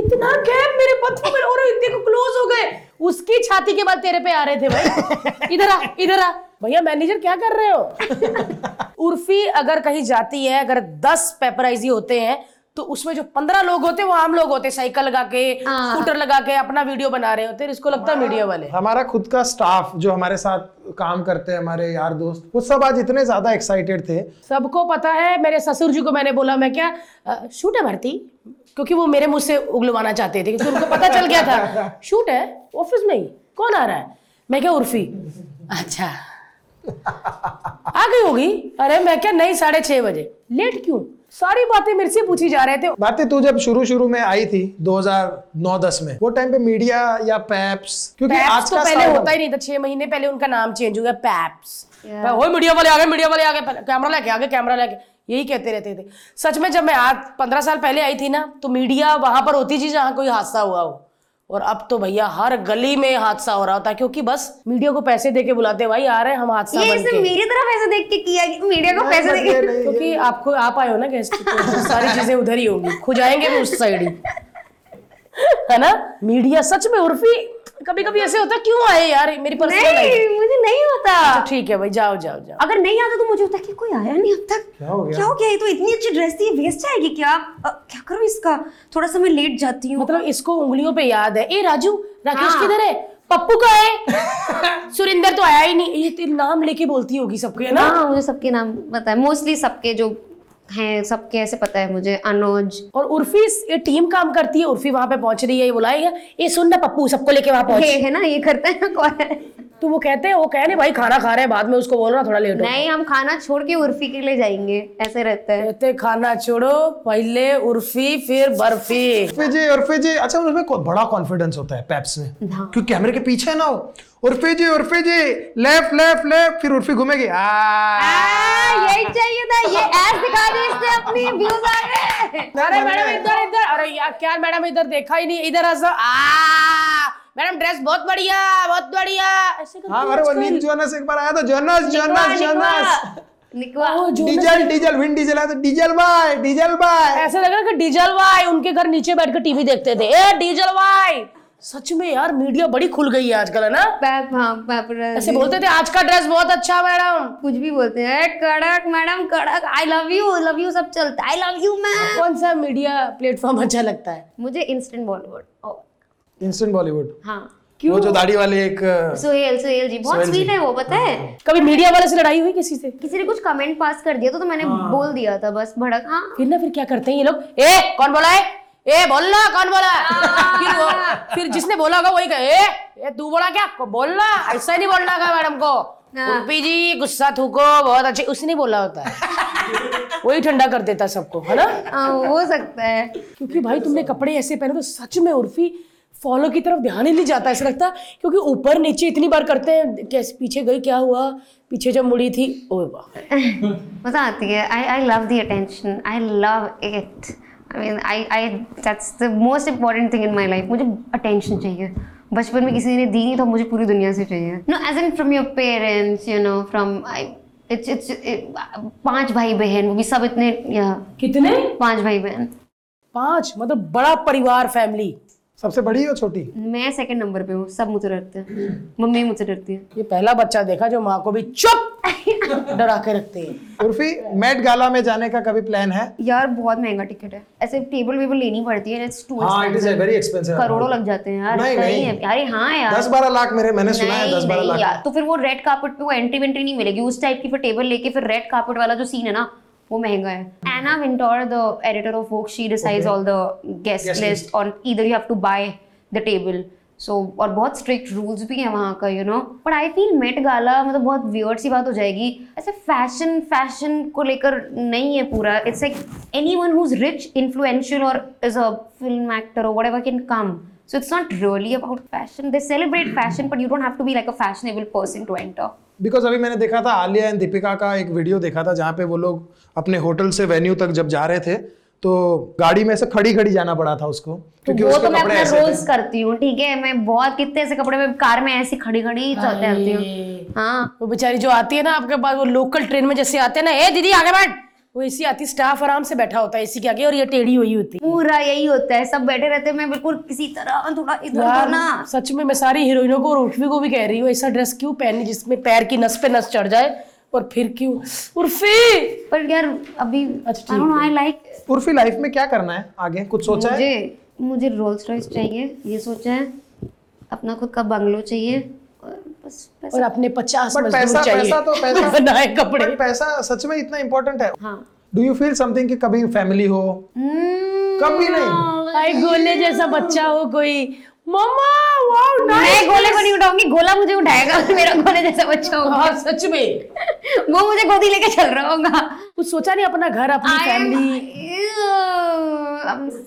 इतना गैप मेरे पत्थर में और देखो क्लोज हो गए। उसकी छाती के बाद तेरे पे आ रहे थे भाई। इधर आ इधर आ। भैया मैनेजर क्या कर रहे हो? उर्फी अगर कहीं जाती है अगर दस पेपराइजी होते हैं तो उसमें जो पंद्रह लोग होते वो आम लोग होते साइकिल लगा के हाँ। स्कूटर लगा के अपना वीडियो बना रहे होते इसको लगता है मीडिया वाले। हमारा खुद का स्टाफ जो हमारे साथ काम करते हैं हमारे यार दोस्त वो सब आज इतने ज़्यादा एक्साइटेड थे। सबको पता है मेरे ससुर जी को मैंने बोला मैं क्या शूट है भरती? क्योंकि वो मेरे मुँह से उगलवाना चाहते थे क्योंकि उनको पता चल गया था शूट है ऑफ़िस में ही कौन आ रहा है? मैं क्या उर्फी? अच्छा। आ गई होगी? अरे मैं क्या नहीं साढ़े छह बजे। लेट क्यों? सारी बातें मेरे से पूछी जा रहे थे। बातें तू जब शुरू शुरू में आई थी 2009-10 में वो टाइम पे मीडिया या पैप्स क्योंकि पैप्स आज तो का पहले होता ही नहीं था छह महीने पहले उनका नाम चेंज हो गया पैप्स हो मीडिया वाले आ गए मीडिया वाले आ गए कैमरा लेके आ गए कैमरा लेके। यही कहते रहते थे। सच में जब मैं आज पंद्रह साल पहले आई थी ना तो मीडिया वहाँ पर होती थी जहाँ कोई हादसा हुआ हो। और अब तो भैया हर गली में हादसा हो रहा होता है क्योंकि बस मीडिया को पैसे देके बुलाते हैं, भाई आ रहे हैं हम हादसा ये इसने मेरी तरफ़ ऐसे देख के किया कि मीडिया को पैसे देके। दे के क्योंकि आपको आप आए हो ना गेस्ट तो सारी चीज़ें उधर ही होंगी खुजाएँगे भी उस साइड ही। है ना? मीडिया सच में उर्फी कभी कभी ऐसे होता क्यों आए यार? मेरी पर्सनल नहीं मुझे नहीं होता। ठीक है भाई जाओ जाओ जाओ। अगर नहीं आता तो मुझे होता कि कोई आया नहीं अब तक। क्या हो गया? क्या हो गया? ये तो इतनी अच्छी ड्रेस थी वेस्ट जाएगी क्या? अ, क्या करूँ इसका? थोड़ा सा मैं लेट जाती हूँ। मतलब इसको उंगलियों पे याद है। ए राजू राकेश हाँ। किधर है? पप्पू का है? सुरिंदर तो आया ही नहीं। ये नाम लेके बोलती होगी सबके है ना? हाँ मुझे सबके नाम पता है। मोस्टली सबके जो हैं सब कैसे पता है मुझे अनुज। और उर्फी ये टीम काम करती है उर्फी वहाँ पे पहुँच रही है ये बुलाएगा। ये सुन ना पप्पू सबको लेके वहाँ पहुँच। ये है ना ये करता है कौन है? तो वो कहते हैं वो कह नहीं भाई खाना खा रहे हैं बाद में उसको बोल रहा थोड़ा लेट नहीं हम खाना छोड़ के उर्फी के लिए जाएँगे ऐसे रहता है। कहते खाना छोड़ो पहले उर्फी फिर बर्फ़ी। उर्फी जी उर्फी जी। अच्छा उसमें बड़ा कॉन्फिडेंस होता है पैप्स में। हाँ। क्योंकि कैमरे के पीछे ना हो। Urfi ji Urfi ji left left left फिर उर्फी घूमेगी। आ। आ, यही चाहिए था ये ऐड दिखा दी इसने अपनी व्यूज़ आ गए अरे मैडम इधर इधर। अरे यार क्या मैडम इधर देखा ही नहीं। इधर ऐसा आ। मैडम ड्रेस बहुत बढ़िया बहुत बढ़िया। ऐसे हाँ अरे वो। नील जोनस एक बार आया था जोनस जोनस जोनस निकवा डीजल डीजल विन डीजल आया था। डीजल बाय डीजल बाय ऐसे लग रहा है कि डीजल भाई उनके घर नीचे बैठ कर टीवी देखते थे। ए डीजल भाई सच में यार मीडिया बड़ी खुल गई है आजकल है ना? पैप हाँ पैप ऐसे बोलते थे आज का ड्रेस बहुत अच्छा मैडम। कुछ भी बोलते हैं। कड़क मैडम कड़क। I love you love you सब चलता है। आई लव यू मैम कौन सा मीडिया प्लेटफॉर्म अच्छा लगता है? मुझे इंस्टेंट बॉलीवुड इंस्टेंट बॉलीवुड हाँ वो जो दाढ़ी वाले एक सुहेल सुहेल जी बहुत स्वीट है वो पता है? कभी मीडिया वाले से लड़ाई हुई किसी से? किसी ने कुछ कमेंट पास कर दिया तो, तो मैंने बोल दिया था बस भड़क हाँ। फिर ना फिर क्या करते हैं ये लोग? ए कौन बोला है? ए बोलना कौन बोला? फिर वो फिर जिसने बोला होगा वही कहे ए ए तू बोला क्या? बोलना? ऐसा नहीं बोलना का मैडम को। हाँ। उर्फी जी गुस्सा थूको बहुत अच्छे उसने बोला होता है। वही ठंडा कर देता सबको है ना? हाँ, हो सकता है। क्योंकि भाई तुमने कपड़े ऐसे पहने तो सच में उर्फी फॉलो की तरफ़ ध्यान ही नहीं जाता ऐसा लगता क्योंकि ऊपर नीचे इतनी बार करते हैं कैसे पीछे गई क्या हुआ पीछे जब मुड़ी थी ओ वाह मज़ा आती है I I love the attention I love it I mean I I that's the most important thing in my life मुझे अटेंशन चाहिए। बचपन में किसी ने दी नहीं तो मुझे पूरी दुनिया से चाहिए। No as an from your parents you know from I it's it's पाँच भाई बहन वो भी सब इतने या कितने? पाँच भाई बहन पाँच? मतलब बड़ा परिवार फैमिली सबसे बड़ी हो छोटी? मैं सेकंड नंबर पे हूँ सब मुझसे डरते हैं। मम्मी मुझसे डरती है। ये पहला बच्चा देखा जो माँ को भी चुप डरा के रखते हैं। उर्फी मेट गाला में जाने का कभी प्लान है? यार बहुत महँगा टिकट है। ऐसे टेबल वेबल लेनी पड़ती है इट्स टू हाँ इट इज़ वेरी एक्सपेंसिव करोड़ों लग जाते हैं यार नहीं, नहीं। है। अरे हाँ यार। दस बारह लाख मेरे मैंने सुना है नहीं दस बारह नहीं लाख। यार तो फिर वो रेड कार्पेट पे वो एंट्री वेंट्री नहीं मिलेगी। उस टाइप की फिर टेबल लेके फिर रेड कार्पेट वाला जो सीन है ना वो महंगा है Anna Wintour the editor of Vogue she decides all the guest list on either you have to buy the table so so, और बहुत स्ट्रिक्ट रूल्स भी हैं वहाँ का you know but I feel Met Gala मतलब बहुत weird सी बात हो जाएगी ऐसे फ़ैशन फ़ैशन को लेकर नहीं है पूरा it's like anyone who's rich influential or is a film actor or whatever can come So it's not really about fashion. They celebrate fashion, but you don't have to be like a fashionable person to enter. Because अभी मैंने देखा था Alia and Deepika का एक video देखा था जहाँ पे वो लोग अपने होटल से वेन्यू तक जब जा रहे थे तो गाड़ी में से खड़ी खड़ी जाना पड़ा था उसको क्योंकि वो उसके तो मैं अपना ऐसे रोज करती हूँ ठीक है? मैं बहुत कितने ऐसे कपड़े में कार में ऐसी खड़ी खड़ी चलते रहती हूँ। हाँ। वो बेचारी जो आती है ना आपके पास वो लोकल ट्रेन में जैसे आते हैं ना ए दीदी आगे बैठ। वो इसी आती स्टाफ आराम से बैठा होता है एसी के आगे और ये टेढ़ी हुई होती है। पूरा यही होता है सब बैठे रहते हैं। मैं बिल्कुल किसी तरह थोड़ा इधर ना। सच में मैं सारी हीरोइनों को और उर्फी को भी कह रही हूँ ऐसा ड्रेस क्यों पहनी जिसमें पैर की नस पे नस चढ़ जाए? और फिर क्यों? उर्फी! पर यार अभी अच्छा, I don't I like Urfi life में क्या करना है? आगे कुछ सोचा है? मुझे मुझे रोल्स रॉयस चाहिए ये सोचा है। अपना खुद का बंगलो चाहिए और बस पैसा। और अपने पचास बट मजदूर पैसा चाहिए। पैसा तो पैसा बनाए कपड़े। पैसा सच में इतना इम्पोर्टेंट है। हाँ। डू यू फील समथिंग कि कभी फैमिली हो? Hmm, कभी नहीं। भाई गोले जैसा बच्चा हो कोई। मम्मा वाओ मैं गोले को नहीं उठाऊँगी गोला मुझे उठाएगा मेरा गोले जैसा बच्चा होगा। हाँ सच में। वो मुझे गोदी लेके चल रहा होगा। कुछ सोचा नहीं अपना घर अपनी फैमिली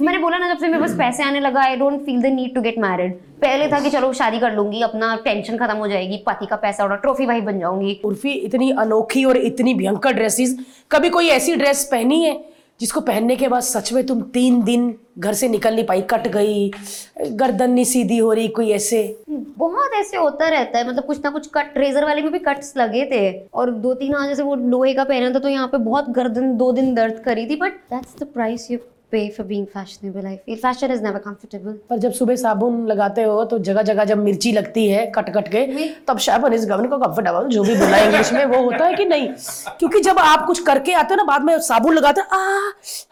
मैंने बोला ना जब से मेरे पास पैसे आने लगा I don't feel the need to get married पहले था कि चलो शादी कर लूँगी अपना टेंशन खत्म हो जाएगी पति का पैसा उड़ा ट्रॉफी भाई बन जाऊँगी। उर्फी इतनी अनोखी और इतनी भयंकर ड्रेसेस कभी कोई ऐसी ड्रेस पहनी है? जिसको पहनने के बाद सच में तुम तीन दिन घर से निकल नहीं पाई, कट गई, गर्दन नहीं सीधी हो रही कोई ऐसे। बहुत ऐसे होता रहता है मतलब कुछ ना कुछ कट रेजर वाले में भी कट्स लगे थे। और दो तीन आज जैसे वो लोहे का पहना था तो यहाँ पे बहुत गर्दन दो दिन दर्द करी थी but that's the price you pay for being fashionable I feel fashion is never comfortable पर जब सुबह साबुन लगाते हो तो जगह जगह जब मिर्ची लगती है कट कट के तब साबुन इस गवन को कंफर्टेबल जो भी बोला इंग्लिश में वो होता है कि नहीं? क्योंकि जब आप कुछ करके आते हो ना बाद में साबुन लगाते आ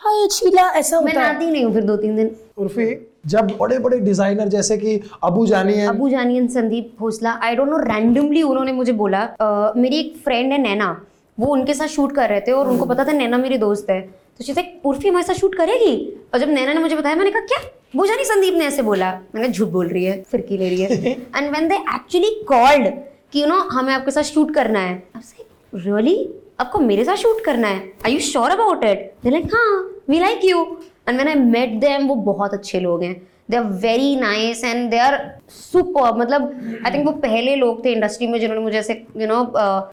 हाय छीला ऐसा मैं होता है। नहाती नहीं हूँ फिर दो तीन दिन। उर्फी जब बड़े बड़े डिज़ाइनर जैसे कि अबू जानी है। Abu जानियन Sandeep Bhosla I don't know randomly उन्होंने मुझे बोला अ, मेरी एक फ्रेंड है नैना वो उनके साथ शूट कर रहे थे और उनको पता था नैना मेरी दोस्त है। तो शी उर्फी हमारे साथ शूट करेगी? और जब नैना ने मुझे बताया मैंने कहा क्या? वो जानी संदीप ने ऐसे बोला। मैंने झूठ बोल रही है फिरकी ले रही है। And when they actually called कि यू नो हमें आपके साथ शूट करना है। रियली आपको मेरे साथ शूट करना है? I you sure about it like हाँ we like you and man I met them वो बहुत अच्छे लोग हैं। They are very nice and they are super मतलब आई थिंक वो पहले लोग थे इंडस्ट्री में जिन्होंने मुझे ऐसे यू नो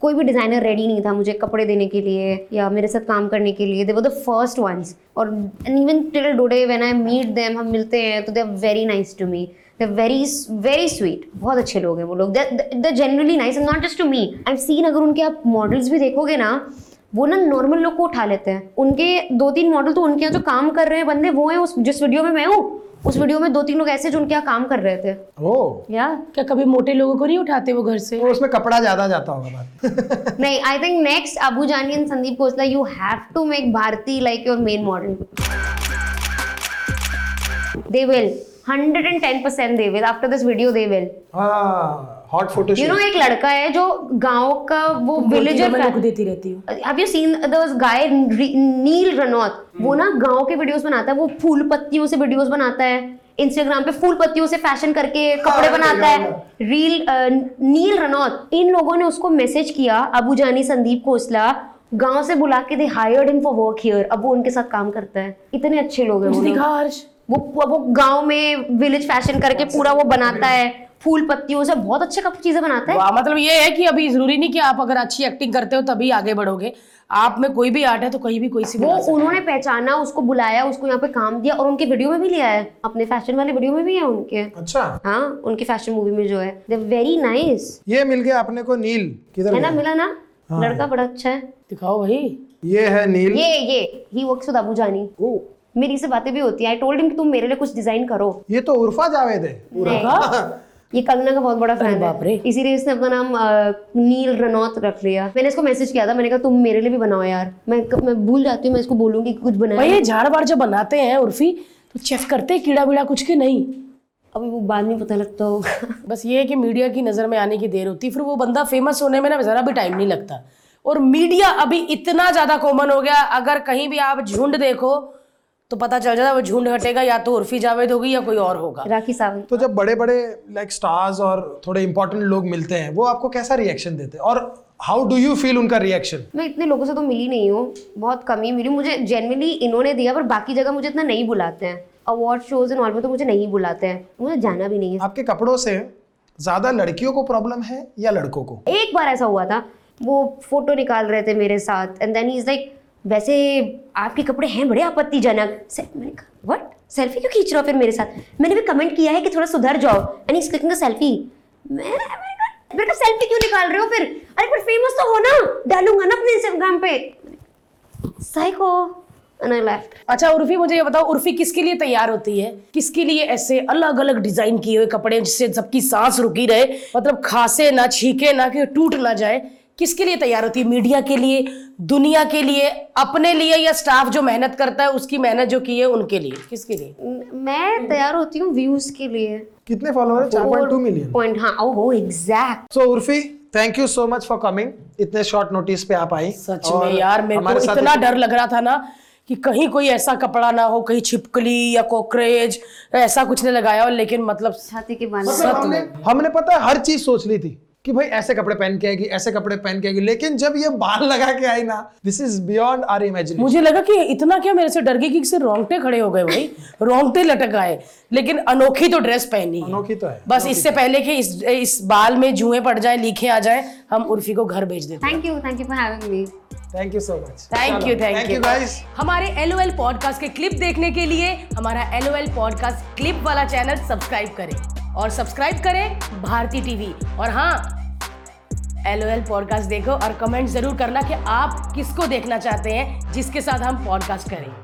कोई भी डिज़ाइनर रेडी नहीं था मुझे कपड़े देने के लिए या मेरे साथ काम करने के लिए. They were the first ones और and even till dude when I meet them हम मिलते हैं तो they are very nice to me they very very sweet बहुत अच्छे लोग हैं वो लोग. They generally nice and not just to me I seen अगर उनके आप मॉडल्स भी देखोगे ना, वो ना नॉर्मल लोग को उठा लेते हैं. उनके दो तीन मॉडल तो उनके यहाँ जो काम कर रहे हैं बंदे, वो हैं उस, जिस वीडियो में मैं हूँ. उस वीडियो में दो तीन लोग ऐसे जो उनके यहाँ काम कर रहे थे। ओ। या? क्या कभी मोटे लोगों को नहीं उठाते वो घर से? तो उसमें कपड़ा ज़्यादा जाता होगा बात। नहीं आई think next Abu Jani and Sandeep Khosla you have to make Bharti like your main model they will 110% they will. After this video they will. हाँ। हॉट फ़ोटो you know एक लड़का है जो गाँव का वो विलेजर मैं लुक देती रहती हूँ। Have you seen the guy Neel Ranaut वो ना गाँव के वीडियोस बनाता है वो फूल पत्तियों से वीडियोस बनाता है। इंस्टाग्राम पे फूल पत्तियों से फ़ैशन करके कपड़े हाँ, बनाता है। रील नील रनौत इन लोगों ने उसको मैसेज किया अबू जानी संदीप खोसला गाँव से बुला के they hired him for work here अब वो उनके साथ काम करता है। इतने अच्छे लोग हैं वो वो वो गाँव में विलेज फ़ैशन करके पूरा वो बनाता है। फूल पत्तियों से बहुत अच्छे कप चीज़ें बनाते हैं। मतलब ये है कि अभी ज़रूरी नहीं कि आप अगर अच्छी एक्टिंग करते हो तभी आगे बढ़ोगे। आप में कोई भी आर्ट है तो कहीं भी कोई सी वो उन्होंने पहचाना उसको बुलाया उसको यहाँ पे काम दिया और उनके वीडियो में भी लिया है। अपने फ़ैशन वाले वीडियो में भी है उनके। अच्छा। हाँ उनकी फ़ैशन मूवी में जो है। दे वेरी नाइस ये मिल गया अपने को नील किधर है ना मिला ना? लड़का बड़ा अच्छा है। है। दिखाओ भाई। ये है नील। ये ये ही वर्क्स विद अबू जानी ओ। मेरी से बातें भी होती है। आई टोल्ड हिम कि तुम मेरे लिए कुछ डिज़ाइन करो। ये तो उर्फा जावेद है। नहीं, ये कंगना का बहुत बड़ा फ़ैन है। इसीलिए इसने अपना नाम नील रनौत रख लिया। मैंने इसको मैसेज किया था मैंने कहा तुम मेरे लिए भी बनाओ यार। मैं मैं भूल जाती हूँ मैं इसको बोलूँगी कुछ बनाया ये झाड़ बाड़ जब बनाते हैं उर्फी तो चेक करते हैं कीड़ा बीड़ा कुछ के नहीं? अभी वो बाद में पता लगता होगा। बस ये है कि मीडिया की नज़र में आने की देर होती फिर वो बंदा फ़ेमस होने में ना ज़रा भी टाइम नहीं लगता। और मीडिया अभी इतना ज़्यादा कॉमन हो गया अगर कहीं भी आप झुंड देखो तो पता चल जाता है वो झुंड हटेगा या तो उर्फी जावेद होगी या कोई और होगा। राखी सावंत। तो जब बड़े बड़े लाइक स्टार्स और थोड़े इंपॉर्टेंट लोग मिलते हैं वो आपको कैसा रिएक्शन देते हैं? और हाउ डू यू फील उनका रिएक्शन मैं इतने लोगों से तो मिली नहीं हूँ बहुत कम ही मिली मुझे जेनरली इन्होंने दिया पर बाकी जगह मुझे इतना नहीं बुलाते हैं। अवार्ड शोज़ एंड ऑल में तो मुझे नहीं बुलाते हैं। मुझे जाना भी नहीं है। आपके कपड़ों से ज़्यादा लड़कियों को प्रॉब्लम है या लड़कों को? एक बार ऐसा हुआ था वो फ़ोटो निकाल रहे थे मेरे साथ एंड देन इज़ लाइक वैसे आपके कपड़े हैं बड़े आपत्तिजनक। मैंने कहा व्हाट सेल्फी क्यों खींच रहे हो फिर मेरे साथ? मैंने भी कमेंट किया है कि थोड़ा सुधर जाओ। एंड इज़ क्लिकिंग सेल्फी मैं मेरे को सेल्फी क्यों निकाल रहे हो फिर? अरे पर फ़ेमस तो हो ना। डालूँगा ना अपने इंस्टाग्राम पे। साइको अच्छा उर्फी, मुझे ये बताओ, उर्फी किसके लिए तैयार होती है? किसके लिए ऐसे अलग अलग डिज़ाइन किए हुए कपड़े जिससे सबकी सांस रुकी रहे? मतलब खासे ना, छीके ना कि टूट ना जाए? किसके लिए तैयार होती है? मीडिया के लिए दुनिया के लिए अपने लिए या स्टाफ जो मेहनत करता है उसकी मेहनत जो की है उनके लिए? किसके लिए? मैं तैयार होती हूँ व्यूज़ के लिए। कितने फॉलोअर है? चार पॉइंट टू मिलियन पॉइंट हाँ ओहो exact so Urfi thank you so much for coming इतने शॉर्ट नोटिस पे आप आई। सच में यार मेरे को इतना डर लग रहा था ना कि कहीं कोई ऐसा कपड़ा ना हो कहीं छिपकली या कॉकरेज ऐसा कुछ नहीं लगाया हो लेकिन मतलब छाती के मतलब हमने हमने पता है हर चीज़ सोच ली थी। कि भाई ऐसे कपड़े पहन के आएगी ऐसे कपड़े पहन के आएगी। लेकिन जब ये बाल लगा के आई ना this is beyond our imagination मुझे लगा कि इतना क्या मेरे से डर गई कि रोंगटे खड़े हो गए भाई। रोंगटे लटक आए। लेकिन अनोखी तो ड्रेस पहनी है। अनोखी तो है। बस इससे पहले कि इस इस बाल में जुएँ पड़ जाए लीखे आ जाए हम उर्फी को घर भेज देते thank you thank you for having me thank you so much thank you thank you guys हमारे एल पॉडकास्ट के क्लिप देखने के लिए हमारा एलओएल पॉडकास्ट क्लिप वाला चैनल सब्सक्राइब करें। और सब्सक्राइब करें भारती टीवी। और हाँ एल ओ एल पॉडकास्ट देखो और कमेंट ज़रूर करना कि आप किसको देखना चाहते हैं, जिसके साथ हम पॉडकास्ट करें।